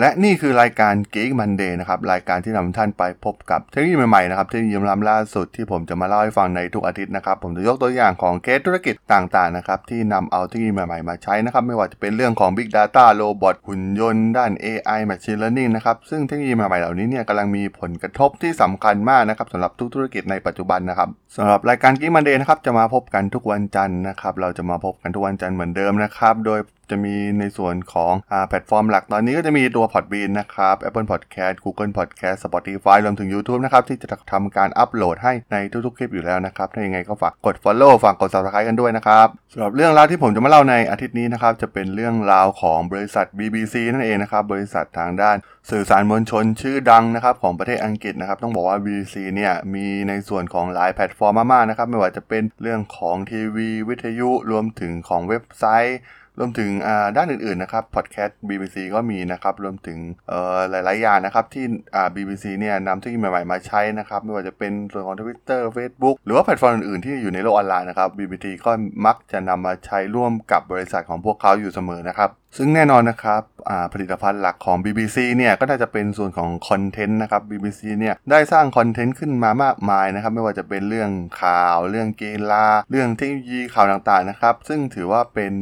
และนี่คือรายการ Geek Monday นะครับ รายการที่นำท่านไปพบกับเทคโนโลยีใหม่ๆนะครับเทคโนโลยีล้ำล่าสุดที่ผมจะมาเล่าให้ฟังในทุกอาทิตย์นะครับ ผมจะยกตัวอย่างของเคสธุรกิจต่างๆนะครับที่นำเอาเทคโนโลยีใหม่ๆมาใช้นะครับ ไม่ว่าจะเป็นเรื่องของ Big Data โรบอทหุ่นยนต์ด้าน AI Machine Learning นะครับ ซึ่งเทคโนโลยีใหม่ๆเหล่านี้เนี่ยกำลังมีผลกระทบที่สำคัญมากนะครับสำหรับทุกธุรกิจในปัจจุบันนะครับสำหรับรายการ Geek Monday นะครับจะมาพบกันทุกวันจันทร์นะครับเราจะมาพบกันทุกวันจันทร์เหมือนเดิมนะครับโดย จะมีในส่วนของอแพลตฟอร์มหลักตอนนี้ก็จะมีตัว Podbean นะครับ Apple Podcast Google Podcast Spotify รวมถึง YouTube นะครับ ที่จะทำการอัปโหลดให้ในทุกๆคลิปอยู่แล้วนะครับ ถ้ายังไงก็ฝากกด Follow ฝากกด Subscribe กันด้วยนะครับสำหรับเรื่องราวที่ผมจะมาเล่าในอาทิตย์นี้นะครับ จะเป็นเรื่องราวของบริษัท BBC นั่นเองนะครับ บริษัททางด้านสื่อสารมวลชนชื่อดังนะครับของประเทศอังกฤษนะครับต้องบอกว่า BBC เนี่ยมีในส่วนของหลายแพลตฟอร์มมากๆนะครับไม่ว่าจะเป็นเรื่องของทีวี วิทยุรวมถึงของเว็บไซต์ รวมถึงด้านอื่นๆนะครับพอดแคสต์ BBC ก็มีนะครับ รวมถึงหลายๆอย่างนะครับที่ BBC เนี่ยนำเทคโนโลยีใหม่ๆมาใช้นะครับ ไม่ว่าจะเป็นส่วนของ Twitter Facebook หรือว่าแพลตฟอร์มอื่นๆที่อยู่ในโลกออนไลน์นะครับ BBC ก็มักจะนำมาใช้ร่วมกับบริษัทของพวกเขาอยู่เสมอนะครับซึ่งแน่นอนนะครับผลิตภัณฑ์หลักของ BBC เนี่ยก็น่าจะเป็นส่วนของคอนเทนต์นะครับ BBC เนี่ยได้สร้างคอนเทนต์ขึ้นมามากมายนะครับไม่ว่าจะเป็นเรื่องข่าว เรื่องกีฬา เรื่องเทคโนโลยีข่าวต่างๆนะครับซึ่งถือว่าเป็น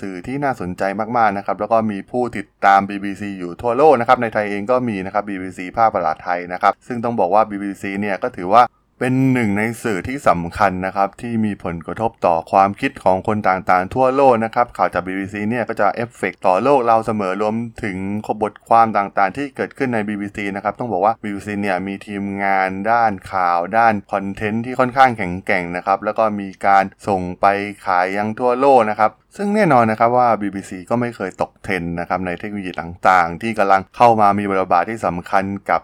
สื่อที่น่าสนใจมากๆนะครับแล้วก็มีผู้ติดตาม BBC อยู่ทั่วโลกนะครับในไทยเองก็มีนะครับ BBC ภาคภาษาไทยนะครับซึ่งต้องบอกว่า BBC เนี่ยก็ถือว่า เป็นหนึ่งในสื่อที่สำคัญนะครับ ที่มีผลกระทบต่อความคิดของคนต่างๆ ทั่วโลกนะครับ ข่าวจาก BBC เนี่ยก็จะเอฟเฟกต่อโลกเราเสมอรวมถึงบทความต่างๆ ที่เกิดขึ้นใน BBC นะครับ ต้องบอกว่า BBC เนี่ยมีทีมงานด้านข่าวด้าน content ที่ค่อนข้างแข็งแกร่งนะครับ แล้วก็มีการส่งไปขายยังทั่วโลกนะครับซึ่งแน่นอนนะครับว่า BBC ก็ไม่เคยตกเทรนนะครับในเทคโนโลยีต่างๆ ที่กำลังเข้ามามีบทบาทที่สำคัญกับ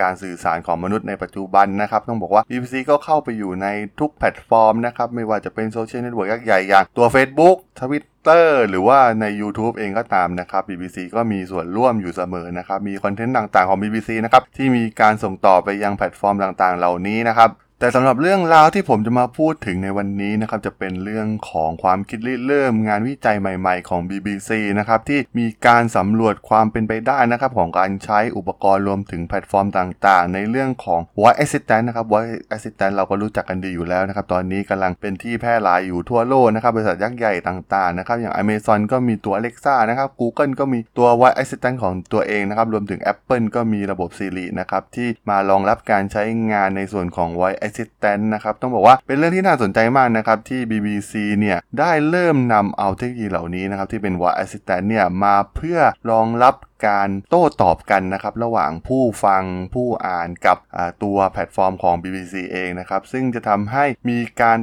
การสื่อสารของมนุษย์ในปัจจุบันนะครับ ต้องบอกว่า BBC ก็เข้าไปอยู่ในทุกแพลตฟอร์มนะครับ ไม่ว่าจะเป็น social network ยักษ์ใหญ่อย่างตัว Facebook Twitter หรือว่าใน YouTube เองก็ตามนะครับ BBC ก็มีส่วนร่วมอยู่เสมอนะครับ มี content ต่างๆของ BBC นะครับ ที่มีการส่งต่อไปยังแพลตฟอร์มต่างๆ เหล่านี้นะครับ แต่สำหรับเรื่องราวที่ผมจะมาพูดถึงในวันนี้นะครับจะเป็นเรื่องของความคิดริเริ่มงานวิจัยใหม่ ๆ ของ BBC นะครับที่มีการสำรวจความเป็นไปได้นะครับของการใช้อุปกรณ์รวมถึงแพลตฟอร์มต่างๆ ในเรื่องของ Voice Assistant นะครับ Voice Assistant เราก็รู้จักกันดีอยู่แล้วนะครับตอนนี้กำลังเป็นที่แพร่หลายอยู่ทั่วโลกนะครับบริษัทยักษ์ใหญ่ต่างๆนะครับอย่าง Amazon ก็มีตัว Alexa นะครับ Google ก็มีตัว Voice Assistant ของตัวเองนะครับรวมถึง Apple ก็มีระบบ Siri นะครับที่มารองรับการใช้งานในส่วนของ Voice Assistant นะครับต้องบอกว่าเป็นเรื่องที่น่าสนใจมากนะครับที่ BBC เนี่ยได้เริ่มนำเอาเทคโนโลยีเหล่านี้นะครับที่เป็น Voice Assistant เนี่ยมาเพื่อรองรับการโต้ตอบกันนะครับระหว่างผู้ฟังผู้อ่านกับตัวแพลตฟอร์มของ BBC เองนะครับซึ่งจะทำให้มีการ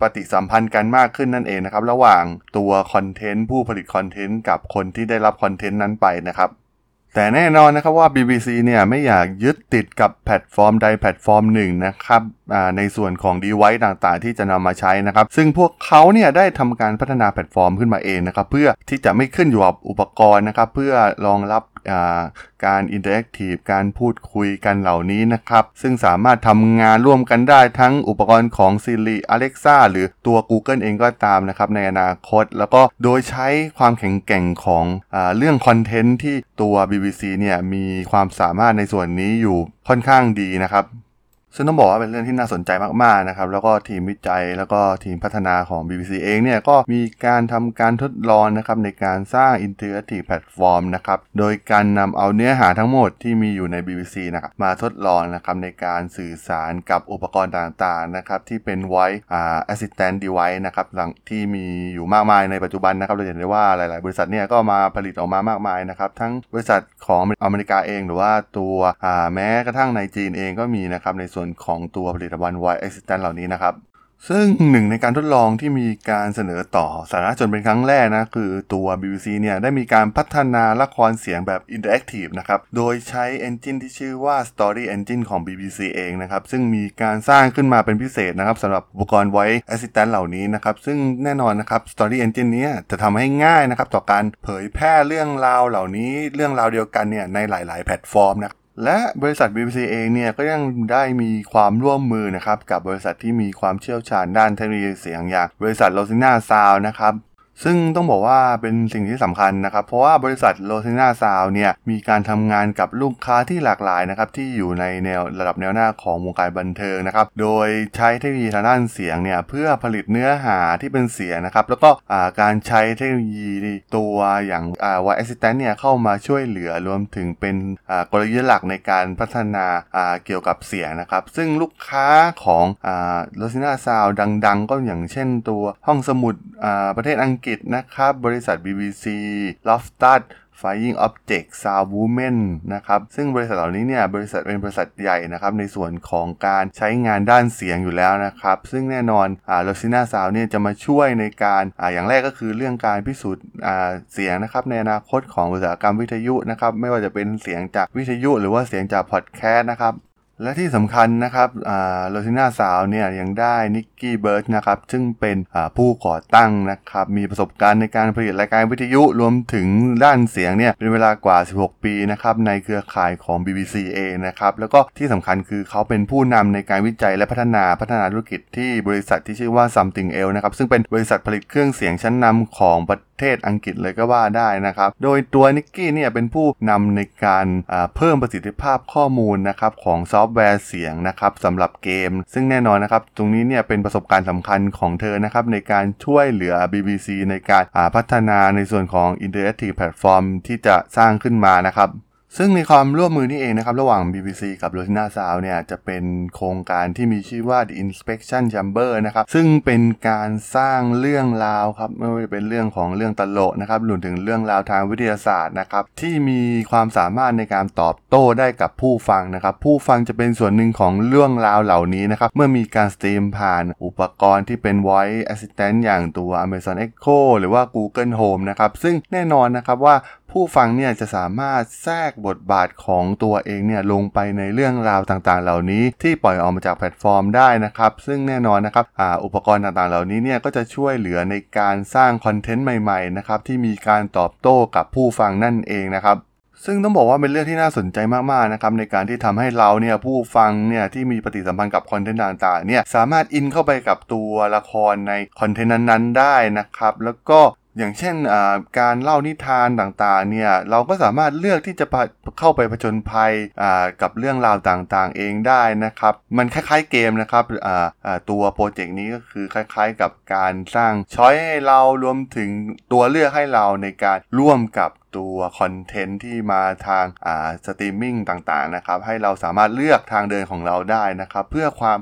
ปฏิสัมพันธ์กันมากขึ้นนั่นเองนะครับระหว่างตัวคอนเทนต์ผู้ผลิตคอนเทนต์กับคนที่ได้รับคอนเทนต์นั้นไปนะครับ แต่แน่นอนนะครับว่า BBC เนี่ยไม่อยากยึดติดกับแพลตฟอร์มใดแพลตฟอร์มหนึ่งนะครับ ในส่วนของ device ต่างๆ ที่จะนำมาใช้นะครับ ซึ่งพวกเขาเนี่ยได้ทำการพัฒนาแพลตฟอร์มขึ้นมาเองนะครับ เพื่อที่จะไม่ขึ้นอยู่กับอุปกรณ์นะครับ เพื่อรองรับการ interactive การพูดคุยกันเหล่านี้นะครับ ซึ่งสามารถทำงานร่วมกันได้ทั้งอุปกรณ์ของ Siri Alexa หรือตัว Google เองก็ตามนะครับ ในอนาคต แล้วก็โดยใช้ความแข็งแกร่งของอเรื่องคอนเทนต์ที่ตัว BBC เนี่ยมีความสามารถในส่วนนี้อยู่ค่อนข้างดีนะครับ ซึ่งต้องบอกว่าเป็นเรื่องที่น่าสนใจมากๆนะครับ แล้วก็ทีมวิจัยแล้วก็ทีมพัฒนาของ BBC เองเนี่ยก็มีการทำการทดลองนะครับในการสร้าง Interactive Platform นะครับ โดยการนำเอาเนื้อหาทั้งหมดที่มีอยู่ใน BBC นะครับมาทดลองนะครับในการสื่อสารกับอุปกรณ์ต่างๆนะครับที่เป็น Voice Assistant Device นะครับที่มีอยู่มากมายในปัจจุบันนะครับเราเห็นได้ว่าหลาย ๆ บริษัทเนี่ยก็มาผลิตออกมามากมายนะครับทั้งบริษัทของอเมริกาเอง หรือว่าตัวแม้กระทั่งในจีนเองก็มีนะครับในส่วนวนของตัวผลิตภัณฑ์ Voice Assistant เหล่านี้นะครับ ซึ่งหนึ่งในการทดลองที่มีการเสนอต่อสาธารณชนเป็นครั้งแรกนะคือตัว BBC เนี่ยได้มีการพัฒนาละครเสียงแบบ Interactive นะครับ โดยใช้ Engine ที่ชื่อว่า Story Engine ของ BBC เองนะครับ ซึ่งมีการสร้างขึ้นมาเป็นพิเศษนะครับสำหรับอุปกรณ์ Voice Assistant เหล่านี้นะครับ ซึ่งแน่นอนนะครับ Story Engine นี้จะทำให้ง่ายนะครับต่อการเผยแพร่เรื่องราวเหล่านี้เรื่องราวเดียวกันเนี่ยในหลาย ๆ แพลตฟอร์มนะ และบริษัท BBC เองเนี่ยก็ยังได้มีความร่วมมือนะครับกับบริษัทที่มีความเชี่ยวชาญด้านเทคโนโลยีเสียงอย่างบริษัท Rosina Sound นะครับ ซึ่งต้องบอกว่าเป็นสิ่งที่สำคัญนะครับ เพราะว่าบริษัท Rosina Sound เนี่ยมีการทำงานกับลูกค้าที่หลากหลายนะครับที่อยู่ในแนวระดับแนวหน้าของวงการบันเทิงนะครับ โดยใช้เทคโนโลยีทางด้านเสียงเนี่ยเพื่อผลิตเนื้อหาที่เป็นเสียงนะครับ แล้วก็การใช้เทคโนโลยีตัวอย่าง Voice Assistant เนี่ยเข้ามาช่วยเหลือรวมถึงเป็นกลยุทธ์หลักในการพัฒนาเกี่ยวกับเสียงนะครับ ซึ่งลูกค้าของ Rosina Sound ดัง ๆ ก็อย่างเช่นตัวห้องสมุดประเทศอังกฤษนะครับ บริษัท BBC Loftus Flying Object Sound Women นะครับ ซึ่งบริษัทเหล่านี้เนี่ย บริษัทเป็นบริษัทใหญ่นะครับ ในส่วนของการใช้งานด้านเสียงอยู่แล้วนะครับ ซึ่งแน่นอนอ่า r o s i n a Sound เนี่ยจะมาช่วยในการอ่าอย่างแรกก็คือเรื่องการพิสูจน์อ่าเสียงนะครับ ในอนาคตของอุตสาหกรรมวิทยุนะครับ ไม่ว่าจะเป็นเสียงจากวิทยุ หรือว่าเสียงจากพอดแคสต์นะครับ และที่สำคัญนะครับ Rosina Sound เนี่ยยังได้ Nicky Birch นะครับซึ่งเป็นผู้ก่อตั้งนะครับมีประสบการณ์ในการผลิตรายการวิทยุรวมถึงด้านเสียงเนี่ยเป็นเวลากว่า 16 ปีนะครับในเครือข่ายของ BBC เองนะครับแล้วก็ที่สำคัญคือเขาเป็นผู้นำในการวิจัยและพัฒนาพัฒนาธุรกิจที่บริษัทที่ชื่อว่า Something Else นะครับซึ่งเป็นบริษัทผลิตเครื่องเสียงชั้นนำของประเทศอังกฤษเลยก็ว่าได้นะครับ โดยตัว Nicky เนี่ยเป็นผู้นำในการเพิ่มประสิทธิภาพข้อมูลนะครับของซอฟฟต์แวร์เสียงนะครับสำหรับเกม ซึ่งแน่นอนนะครับ ตรงนี้เนี่ยเป็นประสบการณ์สำคัญของเธอนะครับในการช่วยเหลือ BBC ในการพัฒนาในส่วนของ Interactive Platform ที่จะสร้างขึ้นมานะครับ ซึ่งในความร่วมมือนี่เองนะครับ ระหว่าง BBC กับ r o s i n a Sound เนี่ยจะเป็นโครงการที่มีชื่อว่า The Inspection Chamber นะครับ ซึ่งเป็นการสร้างเรื่องราวครับ ไม่ว่าจะเป็นเรื่องของเรื่องตลกนะครับรวมถึงเรื่องราวทางวิทยาศาสตร์นะครับ ที่มีความสามารถในการตอบโต้ได้กับผู้ฟังนะครับ ผู้ฟังจะเป็นส่วนหนึ่งของเรื่องราวเหล่านี้นะครับ เมื่อมีการสตรีมผ่านอุปกรณ์ที่เป็น Voice Assistant อย่างตัว Amazon Echo หรือว่า Google Home นะครับ ซึ่งแน่นอนนะครับว่า ผู้ฟังเนี่ยจะสามารถแทรกบทบาทของตัวเองเนี่ยลงไปในเรื่องราวต่างๆ เหล่านี้ที่ปล่อยออกมาจากแพลตฟอร์มได้นะครับ ซึ่งแน่นอนนะครับออุปกรณ์ต่างๆ เหล่านี้เนี่ยก็จะช่วยเหลือในการสร้างคอนเทนต์ใหม่ๆนะครับที่มีการตอบโต้กับผู้ฟังนั่นเองนะครับซึ่งต้องบอกว่าเป็นเรื่องที่น่าสนใจมากๆนะครับในการที่ทำให้เราเนี่ยผู้ฟังเนี่ยที่มีปฏิสัมพันธ์กับคอนเทนต์ต่างๆเนี่ยสามารถอินเข้าไปกับตัวละครในคอนเทนต์นั้นๆได้นะครับแล้วก็ อย่างเช่นการเล่านิทานต่างๆเนี่ยเราก็สามารถเลือกที่จะเข้าไปผจญภัยกับเรื่องราวต่างๆ เองได้นะครับมันคล้ายๆเกมนะครับตัวโปรเจกต์นี้ก็คือคล้ายๆ กับการสร้างช้อยให้เรารวมถึงตัวเลือกให้เราในการร่วมกับตัวคอนเทนต์ที่มาทางสตรีมมิ่งต่างๆนะครับให้เราสามารถเลือกทางเดินของเราได้นะครับเพื่อความ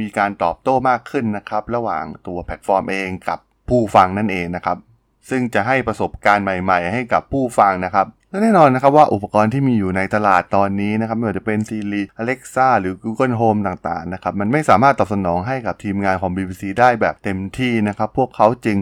มีการตอบโต้มากขึ้นนะครับระหว่างตัวแพลตฟอร์มเองกับผู้ฟังนั่นเองนะครับ ซึ่งจะให้ประสบการณ์ใหม่ ๆ ให้กับผู้ฟังนะครับ และแน่นอนนะครับว่าอุปกรณ์ที่มีอยู่ในตลาดตอนนี้นะครับไม่ว่าจะเป็น Siri Alexa หรือ Google Home ต่างๆนะครับมันไม่สามารถตอบสนองให้กับทีมงานของ BBC ได้แบบเต็มที่นะครับพวกเขาจึง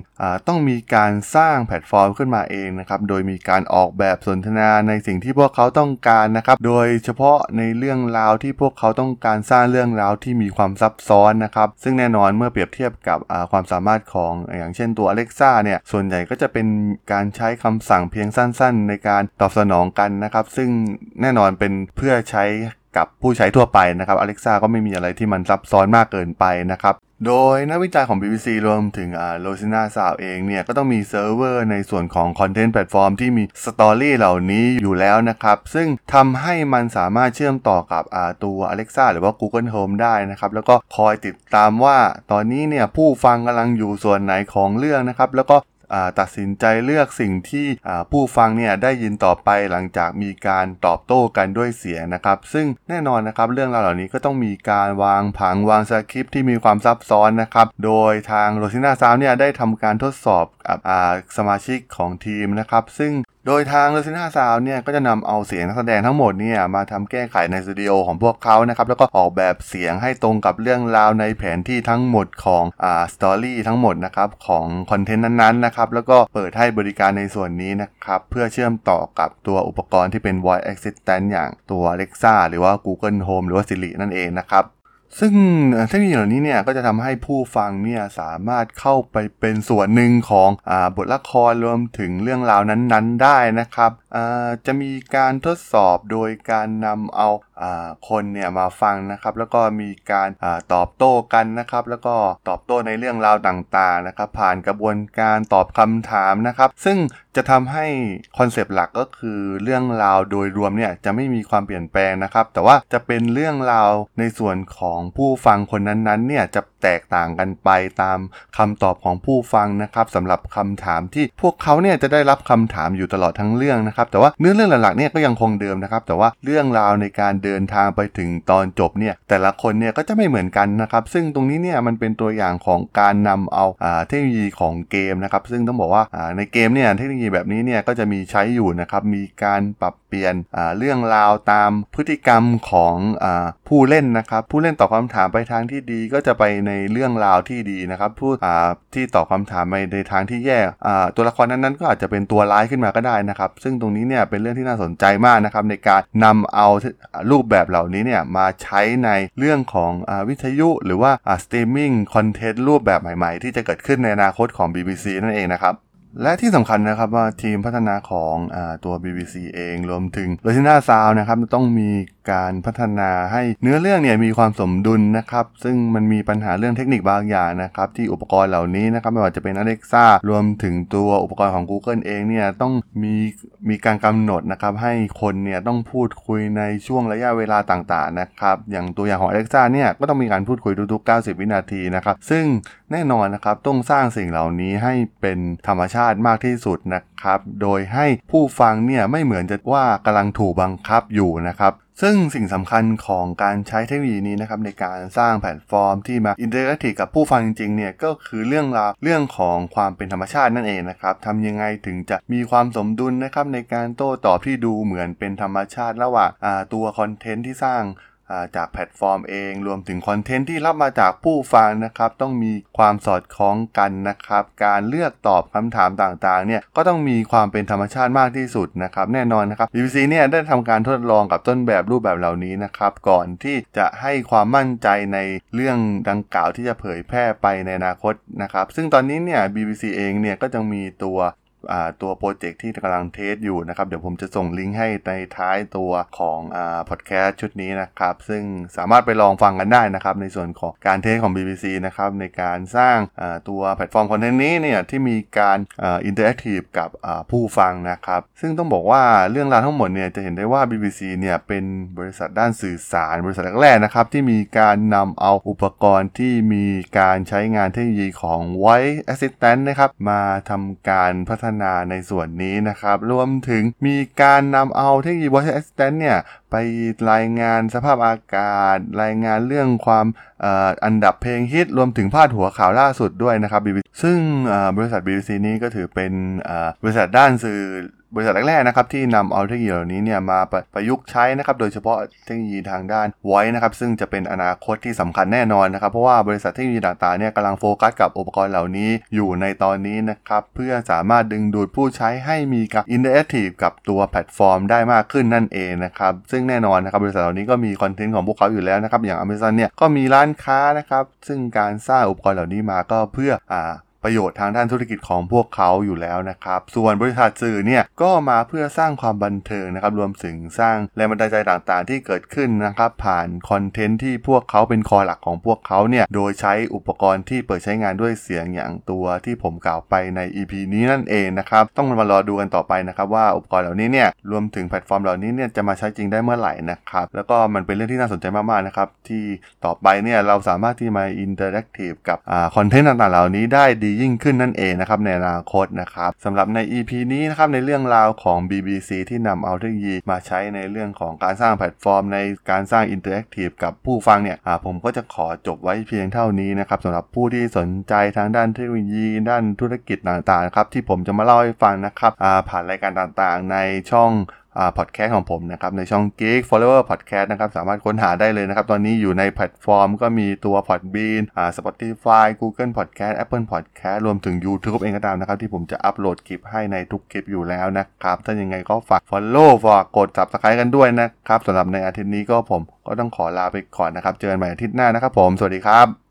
ต้องมีการสร้างแพลตฟอร์มขึ้นมาเองนะครับโดยมีการออกแบบสนทนาในสิ่งที่พวกเขาต้องการนะครับโดยเฉพาะในเรื่องราวที่พวกเขาต้องการสร้างเรื่องราวที่มีความซับซ้อนนะครับซึ่งแน่นอนเมื่อเปรียบเทียบกับความสามารถของอย่างเช่นตัว Alexa เนี่ยส่วนใหญ่ก็จะเป็นการใช้คำสั่งเพียงสั้น ๆ ในการตอบสนองกันนะครับ ซึ่งแน่นอนเป็นเพื่อใช้กับผู้ใช้ทั่วไปนะครับ Alexa ก็ไม่มีอะไรที่มันซับซ้อนมากเกินไปนะครับ โดยนักวิจัยของ BBC รวมถึงอ่า Rosina Sound เองเนี่ย ก็ต้องมีเซิร์ฟเวอร์ในส่วนของคอนเทนต์แพลตฟอร์มที่มี story เหล่านี้อยู่แล้วนะครับ ซึ่งทำให้มันสามารถเชื่อมต่อกับตัว Alexa หรือว่า Google Home ได้นะครับ แล้วก็คอยติดตามว่าตอนนี้เนี่ยผู้ฟังกำลังอยู่ส่วนไหนของเรื่องนะครับ แล้วก็ ตัดสินใจเลือกสิ่งที่ผู้ฟังเนี่ยได้ยินต่อไปหลังจากมีการตอบโต้กันด้วยเสียงนะครับ ซึ่งแน่นอนนะครับเรื่องราวเหล่านี้ก็ต้องมีการวางผังวางสคริปที่มีความซับซ้อนนะครับ โดยทาง Rosina Sound เนี่ยได้ทำการทดสอบกับสมาชิกของทีมนะครับ ซึ่ง โดยทาง l u c i n a Sound เนี่ยก็จะนำเอาเสียงนักแสดงทั้งหมดเนี่ยมาทำแก้ไขในสตูดิโอของพวกเขานะครับแล้วก็ออกแบบเสียงให้ตรงกับเรื่องราวในแผนที่ทั้งหมดของอ่าสตอรี่ทั้งหมดนะครับของคอนเทนต์นั้นๆนะครับแล้วก็เปิดให้บริการในส่วนนี้นะครับเพื่อเชื่อมต่อกับตัวอุปกรณ์ที่เป็น voice assistant อย่างตัว Alexa หรือว่า Google Home หรือว่า Siri นั่นเองนะครับ ซึ่งเทคโนโลยีเหล่านี้เนี่ยก็จะทำให้ผู้ฟังเนี่ยสามารถเข้าไปเป็นส่วนหนึ่งของอบทละครรวมถึงเรื่องราวนั้นๆ ได้นะครับจะมีการทดสอบโดยการนำเอา คนเนี่ยมาฟังนะครับ แล้วก็มีการอตอบโต้กันนะครับ แล้วก็ตอบโต้ในเรื่องราวต่างๆนะครับ ผ่านกระบวนการตอบคำถามนะครับ ซึ่งจะทำให้คอนเซปต์หลักก็คือเรื่องราวโดยรวมเนี่ยจะไม่มีความเปลี่ยนแปลงนะครับ แต่ว่าจะเป็นเรื่องราวในส่วนของผู้ฟังคนนั้นๆเนี่ยจะแตกต่างกันไปตามคำตอบของผู้ฟังนะครับสำหรับคำถามที่พวกเขาเนี่ยจะได้รับคำถามอยู่ตลอดทั้งเรื่องนะครับ แต่ว่าเนื้อเรื่องหลักๆเนี่ยก็ยังคงเดิมนะครับ แต่ว่าเรื่องราวในการเดิดินทางไปถึงตอนจบเนี่ยแต่ละคนเนี่ยก็จะไม่เหมือนกันนะครับ ซึ่งตรงนี้เนี่ยมันเป็นตัวอย่างของการนำเอาเทคโนโลยีของเกมนะครับ ซึ่งต้องบอกว่าในเกมเนี่ยเทคโนโลยีแบบนี้เนี่ยก็จะมีใช้อยู่นะครับมีการปรับเปลี่ยนเรื่องราวตามพฤติกรรมของอผู้เล่นนะครับ ผู้เล่นตอบคำถามไปทางที่ดีก็จะไปในเรื่องราวที่ดีนะครับผู้ที่ตอบคาถามไปในทางที่แย่ตัวละครนั้นๆ ก็อาจจะเป็นตัวร้ายขึ้นมาก็ได้นะครับ ซึ่งตรงนี้เนี่ยเป็นเรื่องที่น่าสนใจมากนะครับในการนำเอารูปแบบเหล่านี้เนี่ยมาใช้ในเรื่องของอวิทยุ หรือว่าสตรีมมิ่งคอนเทนต์รูปแบบใหม่ๆ ที่จะเกิดขึ้นในอนาคตของ BBC นั่นเองนะครับและที่สำคัญนะครับว่าทีมพัฒนาของอตัว BBC เองรวมถึง r o ิน่าซาวนะครับต้องมี การพัฒนาให้เนื้อเรื่องเนี่ยมีความสมดุลนะครับ ซึ่งมันมีปัญหาเรื่องเทคนิคบางอย่างนะครับ ที่อุปกรณ์เหล่านี้นะครับไม่ว่าจะเป็น Alexa รวมถึงตัวอุปกรณ์ของ Google เองเนี่ยต้องมีมีการกำหนดนะครับ ให้คนเนี่ยต้องพูดคุยในช่วงระยะเวลาต่างๆนะครับ อย่างตัวอย่างของ Alexa เนี่ยก็ต้องมีการพูดคุยทุกๆ 90 วินาทีนะครับ ซึ่งแน่นอนนะครับต้องสร้างสิ่งเหล่านี้ให้เป็นธรรมชาติมากที่สุดนะครับ โดยให้ผู้ฟังเนี่ยไม่เหมือนจะว่ากำลังถูกบังคับอยู่นะครับซึ่งสิ่งสำคัญของการใช้เทคโนโลยีนี้นะครับในการสร้างแพลตฟอร์มที่มา interactive กับผู้ฟังจริงๆเนี่ยก็คือเรื่องราวเรื่องของความเป็นธรรมชาตินั่นเองนะครับทำยังไงถึงจะมีความสมดุลนะครับในการโต้ตอบที่ดูเหมือนเป็นธรรมชาติระหว่างตัวคอนเทนต์ที่สร้าง จากแพลตฟอร์มเองรวมถึงคอนเทนต์ที่รับมาจากผู้ฟังนะครับ ต้องมีความสอดคล้องกันนะครับ การเลือกตอบคำถามต่างๆเนี่ยก็ต้องมีความเป็นธรรมชาติมากที่สุดนะครับ แน่นอนนะครับ BBC เนี่ยได้ทำการทดลองกับต้นแบบรูปแบบเหล่านี้นะครับ ก่อนที่จะให้ความมั่นใจในเรื่องดังกล่าวที่จะเผยแพร่ไปในอนาคตนะครับ ซึ่งตอนนี้เนี่ย BBC เองเนี่ยก็จะมีตัว ตัวโปรเจกต์ที่กำลัง test อยู่นะครับ เดี๋ยวผมจะส่งลิงก์ให้ในท้ายตัวของพอดแคสต์ชุดนี้นะครับ ซึ่งสามารถไปลองฟังกันได้นะครับ ในส่วนของการ test ของ BBC นะครับในการสร้างตัวแพลตฟอร์มคอนเทนต์นี้เนี่ยที่มีการ interactive กับผู้ฟังนะครับ ซึ่งต้องบอกว่าเรื่องราวทั้งหมดเนี่ยจะเห็นได้ว่า BBC เนี่ยเป็นบริษัทด้านสื่อสาร บริษัทแรกๆนะครับที่มีการนำเอาอุปกรณ์ที่มีการใช้งานเทคโนโลยีของ Voice Assistant นะครับมาทำการพัฒนาในส่วนนี้นะครับ รวมถึงมีการนำเอาเทคโนโลยี Voice Assistant เนี่ย ไปรายงานสภาพอากาศ รายงานเรื่องความอันดับเพลงฮิตรวมถึงพาดหัวข่าวล่าสุดด้วยนะครับซึ่งบริษัท BBC นี้ก็ถือเป็นบริษัทด้านสื่อบริษัทแรกๆนะครับที่นำเอาเทคโนโลยีเหล่านี้เนี่ยมาประยุกต์ใช้นะครับโดยเฉพาะเทคโนโลยีทางด้านไว้นะครับซึ่งจะเป็นอนาคตที่สำคัญแน่นอนนะครับเพราะว่าบริษัทเทคโนโลยีต่างๆเนี่ยกำลังโฟกัสกับอุปกรณ์เหล่านี้อยู่ในตอนนี้นะครับเพื่อสามารถดึงดูดผู้ใช้ให้มีกับ interactive กับตัวแพลตฟอร์มได้มากขึ้นนั่นเองนะครับซึ่งแน่นอนนะครับบริษัทเหล่านี้ก็มีคอนเทนต์ของพวกเขาอยู่แล้วนะครับอย่าง Amazon เนี่ยก็มีร้านค้านะครับซึ่งการสร้างอุปกรณ์เหล่านี้มาก็เพื่ออ่า ประโยชน์ทางด้านธุรกิจของพวกเขาอยู่แล้วนะครับ ส่วนบริษัทสื่อเนี่ยก็มาเพื่อสร้างความบันเทิงนะครับ รวมถึงสร้างแรงบันดาลใจต่างๆ ที่เกิดขึ้นนะครับ ผ่านคอนเทนต์ที่พวกเขาเป็นคอหลักของพวกเขาเนี่ย โดยใช้อุปกรณ์ที่เปิดใช้งานด้วยเสียงอย่างตัวที่ผมกล่าวไปใน EP นี้นั่นเองนะครับ ต้องมารอดูกันต่อไปนะครับว่าอุปกรณ์เหล่านี้เนี่ย รวมถึงแพลตฟอร์มเหล่านี้เนี่ยจะมาใช้จริงได้เมื่อไหร่นะครับ แล้วก็มันเป็นเรื่องที่น่าสนใจมากๆนะครับ ที่ต่อไปเนี่ยเราสามารถที่มา interactive กับคอนเทนต์ต่างๆ เหล่านี้ได้ดีดียิ่งขึ้นนั่นเองนะครับในอนาคตนะครับสำหรับใน EP นี้นะครับในเรื่องราวของ BBC ที่นำเอาเทคโนโลยีมาใช้ในเรื่องของการสร้างแพลตฟอร์ม ในการสร้าง interactive กับผู้ฟังเนี่ยผมก็จะขอจบไว้เพียงเท่านี้นะครับสำหรับผู้ที่สนใจทางด้านเทคโนโลยี ด้านธุรกิจต่างๆครับที่ผมจะมาเล่าให้ฟังนะครับผ่านรายการต่างๆ ในช่อง พอดแคสต์ของผมนะครับในช่อง Geek Forever Podcast นะครับสามารถค้นหาได้เลยนะครับ ตอนนี้อยู่ในแพลตฟอร์มก็มีตัว Podbean อ่า Spotify Google Podcast Apple Podcast รวมถึง YouTube เองก็ตามนะครับ ที่ผมจะอัปโหลดคลิปให้ในทุกคลิปอยู่แล้วนะครับ ถ้ายังไงก็ฝาก Follow ฝากกด Subscribe กันด้วยนะครับสำหรับในอาทิตย์นี้ก็ผมก็ต้องขอลาไปก่อนนะครับ เจอกันใหม่อาทิตย์หน้านะครับผม สวัสดีครับ